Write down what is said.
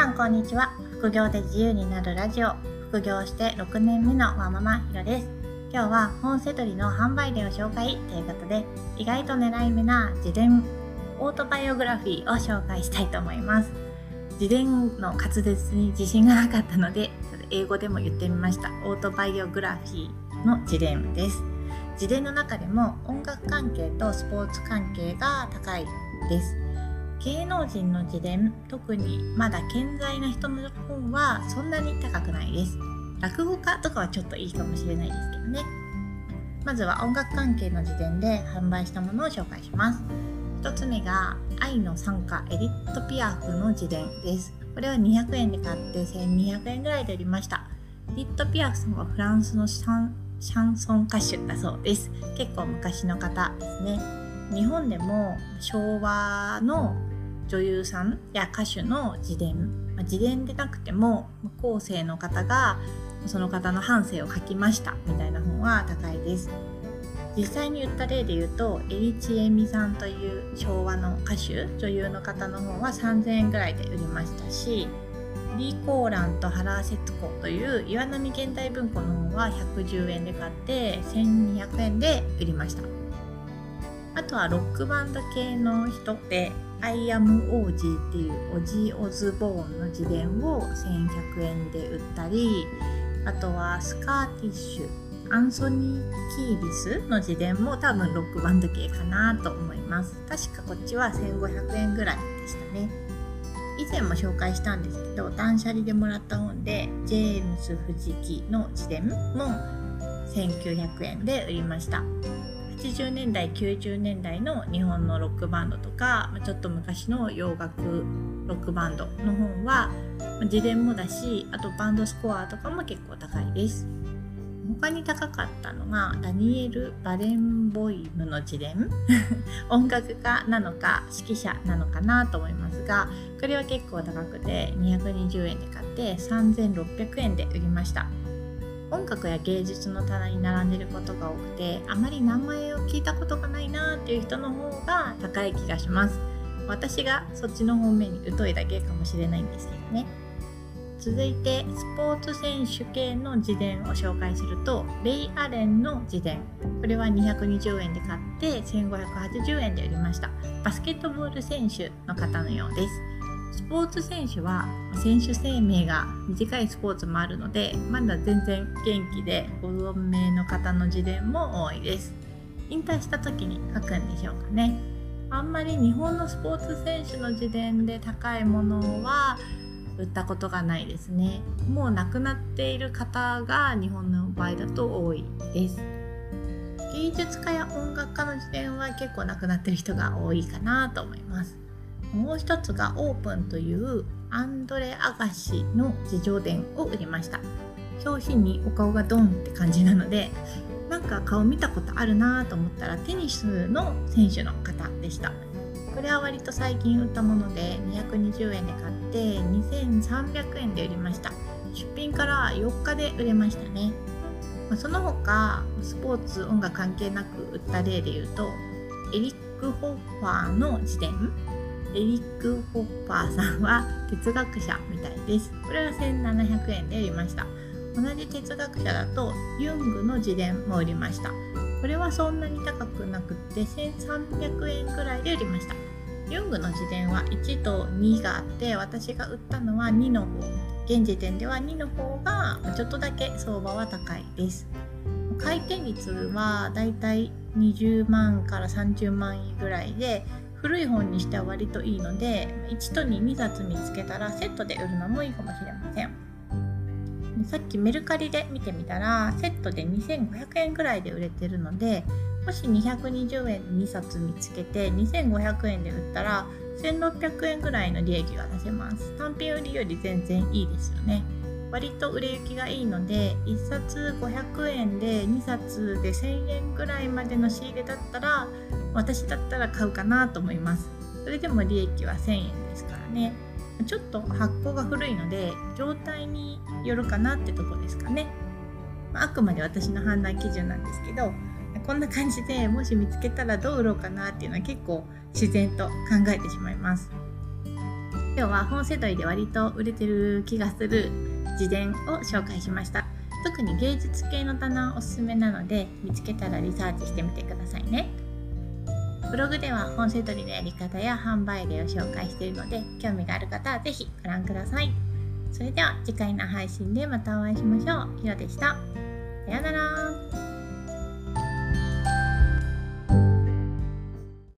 さんこんにちは。副業で自由になるラジオ。副業して6年目のワママひろです。今日は本セドリの販売例を紹介。ということで意外と狙い目な自伝オートバイオグラフィーを紹介したいと思います。自伝の滑舌に自信がなかったので英語でも言ってみました。オートバイオグラフィーの自伝です。自伝の中でも音楽関係とスポーツ関係が高いです。芸能人の自伝特にまだ健在な人の本はそんなに高くないです。落語家とかはちょっといいかもしれないですけどね。まずは音楽関係の時点で販売したものを紹介します。1つ目が愛の参加エディット・ピアフの自伝です。これは200円で買って1200円ぐらいで売りました。エディット・ピアフさんはフランスのシャンシャンソン歌手だそうです。結構昔の方ですね。日本でも昭和の女優さんや歌手の自伝、まあ、自伝でなくても後世の方がその方の半生を書きました。みたいな本は高いです。実際に言った例で言うとエリチエミさんという昭和の歌手女優の方の本は3000円ぐらいで売りましたしリー・コーランと原節子という岩波現代文庫の本は110円で買って1200円で売りました。あとはロックバンド系の人でアイアムオージーっていうオジー・オズボーンの自伝を1100円で売ったりあとはスカーティッシュアンソニー・キービスの自伝も多分ロックバンド系かなと思います。確かこっちは1500円ぐらいでしたね。以前も紹介したんですけど断捨離でもらった本でジェームス・藤木の自伝も1900円で売りました。80年代90年代の日本のロックバンドとかちょっと昔の洋楽ロックバンドの本は自伝もだしあとバンドスコアとかも結構高いです。他に高かったのがダニエル・バレンボイムの自伝。音楽家なのか指揮者なのかなと思いますがこれは結構高くて220円で買って3600円で売りました。音楽や芸術の棚に並んでることが多くてあまり名前を聞いたことがないなっていう人の方が高い気がします。私がそっちの方面に疎いだけかもしれないんですけどね。続いてスポーツ選手系の自伝を紹介するとレイ・アレンの自伝。これは220円で買って1580円で売りました。バスケットボール選手の方のようです。スポーツ選手は選手生命が短いスポーツもあるのでまだ全然元気でご存命の方の自伝も多いです。引退した時に書くんでしょうかね。あんまり日本のスポーツ選手の自伝で高いものは売ったことがないですね。もう亡くなっている方が日本の場合だと多いです。芸術家や音楽家の自伝は結構亡くなってる人が多いかなと思います。もう一つがオープンというアンドレ・アガシの自叙伝を売りました。表紙にお顔がドンって感じなのでなんか顔見たことあるなと思ったらテニスの選手の方でした。これは割と最近売ったもので220円で買って2300円で売りました。出品から4日で売れましたね。その他スポーツ音楽関係なく売った例で言うとエリック・ホッファーの自伝エリック・ホッパーさんは哲学者みたいです。これは1700円で売りました。同じ哲学者だとユングの自伝も売りました。これはそんなに高くなくて1300円くらいで売りました。ユングの自伝は1と2があって私が売ったのは2の方。現時点では2の方がちょっとだけ相場は高いです。回転率はだいたい20万から30万円ぐらいで古い本にしては割といいので1と2 2冊見つけたらセットで売るのもいいかもしれません。さっきメルカリで見てみたらセットで2500円ぐらいで売れてるのでもし220円2冊見つけて2500円で売ったら1600円ぐらいの利益が出せます。単品売りより全然いいですよね。割と売れ行きがいいので1冊500円で2冊で1000円ぐらいまでの仕入れだったら私だったら買うかなと思います。それでも利益は1000円ですからね。ちょっと発酵が古いので状態によるかなってとこですかね。あくまで私の判断基準なんですけどこんな感じでもし見つけたらどう売ろうかなっていうのは結構自然と考えてしまいます。今日は本セドリで割と売れてる気がする自伝を紹介しました。特に芸術系の棚おすすめなので見つけたらリサーチしてみてくださいね。ブログでは本セトリのやり方や販売例を紹介しているので興味がある方は是非ご覧くださいそれでは次回の配信でまたお会いしましょう。ひろでした。さようなら。